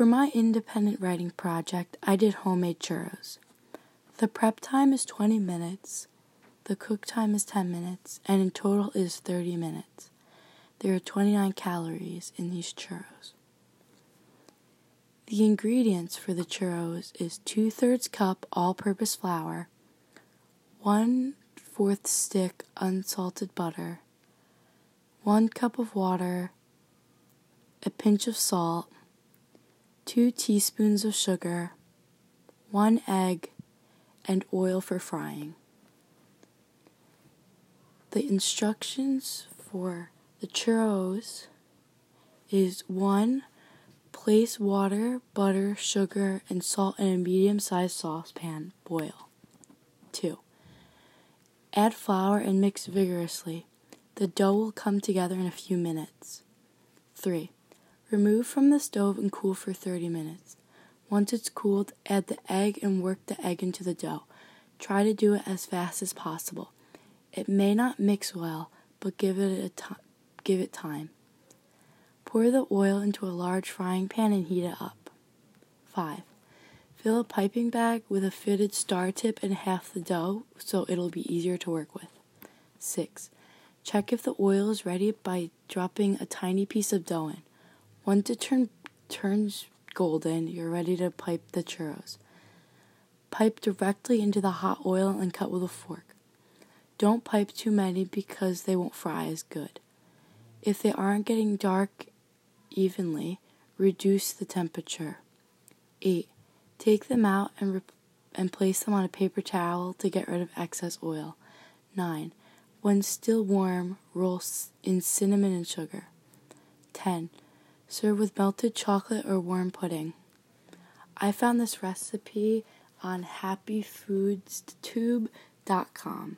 For my independent writing project, I did homemade churros. The prep time is 20 minutes, the cook time is 10 minutes, and in total is 30 minutes. There are 29 calories in these churros. The ingredients for the churros is two thirds cup all purpose flour, one fourth stick unsalted butter, one cup of water, a pinch of salt, two teaspoons of sugar, one egg, and oil for frying. The instructions for the churros is one place water, butter, sugar, and salt in a medium sized saucepan. Boil. 2. Add flour and mix vigorously. The dough will come together in a few minutes. 3. Remove from the stove and cool for 30 minutes. Once it's cooled, add the egg and work the egg into the dough. Try to do it as fast as possible. It may not mix well, but give it a t- give it time. Pour the oil into a large frying pan and heat it up. 5. Fill a piping bag with a fitted star tip and half the dough so it'll be easier to work with. 6. Check if the oil is ready by dropping a tiny piece of dough in. Once it turn, turns golden, you're ready to pipe the churros. Pipe directly into the hot oil and cut with a fork. Don't pipe too many because they won't fry as good. If they aren't getting dark evenly, reduce the temperature. 8. Take them out and, re- and place them on a paper towel to get rid of excess oil. 9. When still warm, roll in cinnamon and sugar. 10. Serve with melted chocolate or warm pudding. I found this recipe on happyfoodstube.com.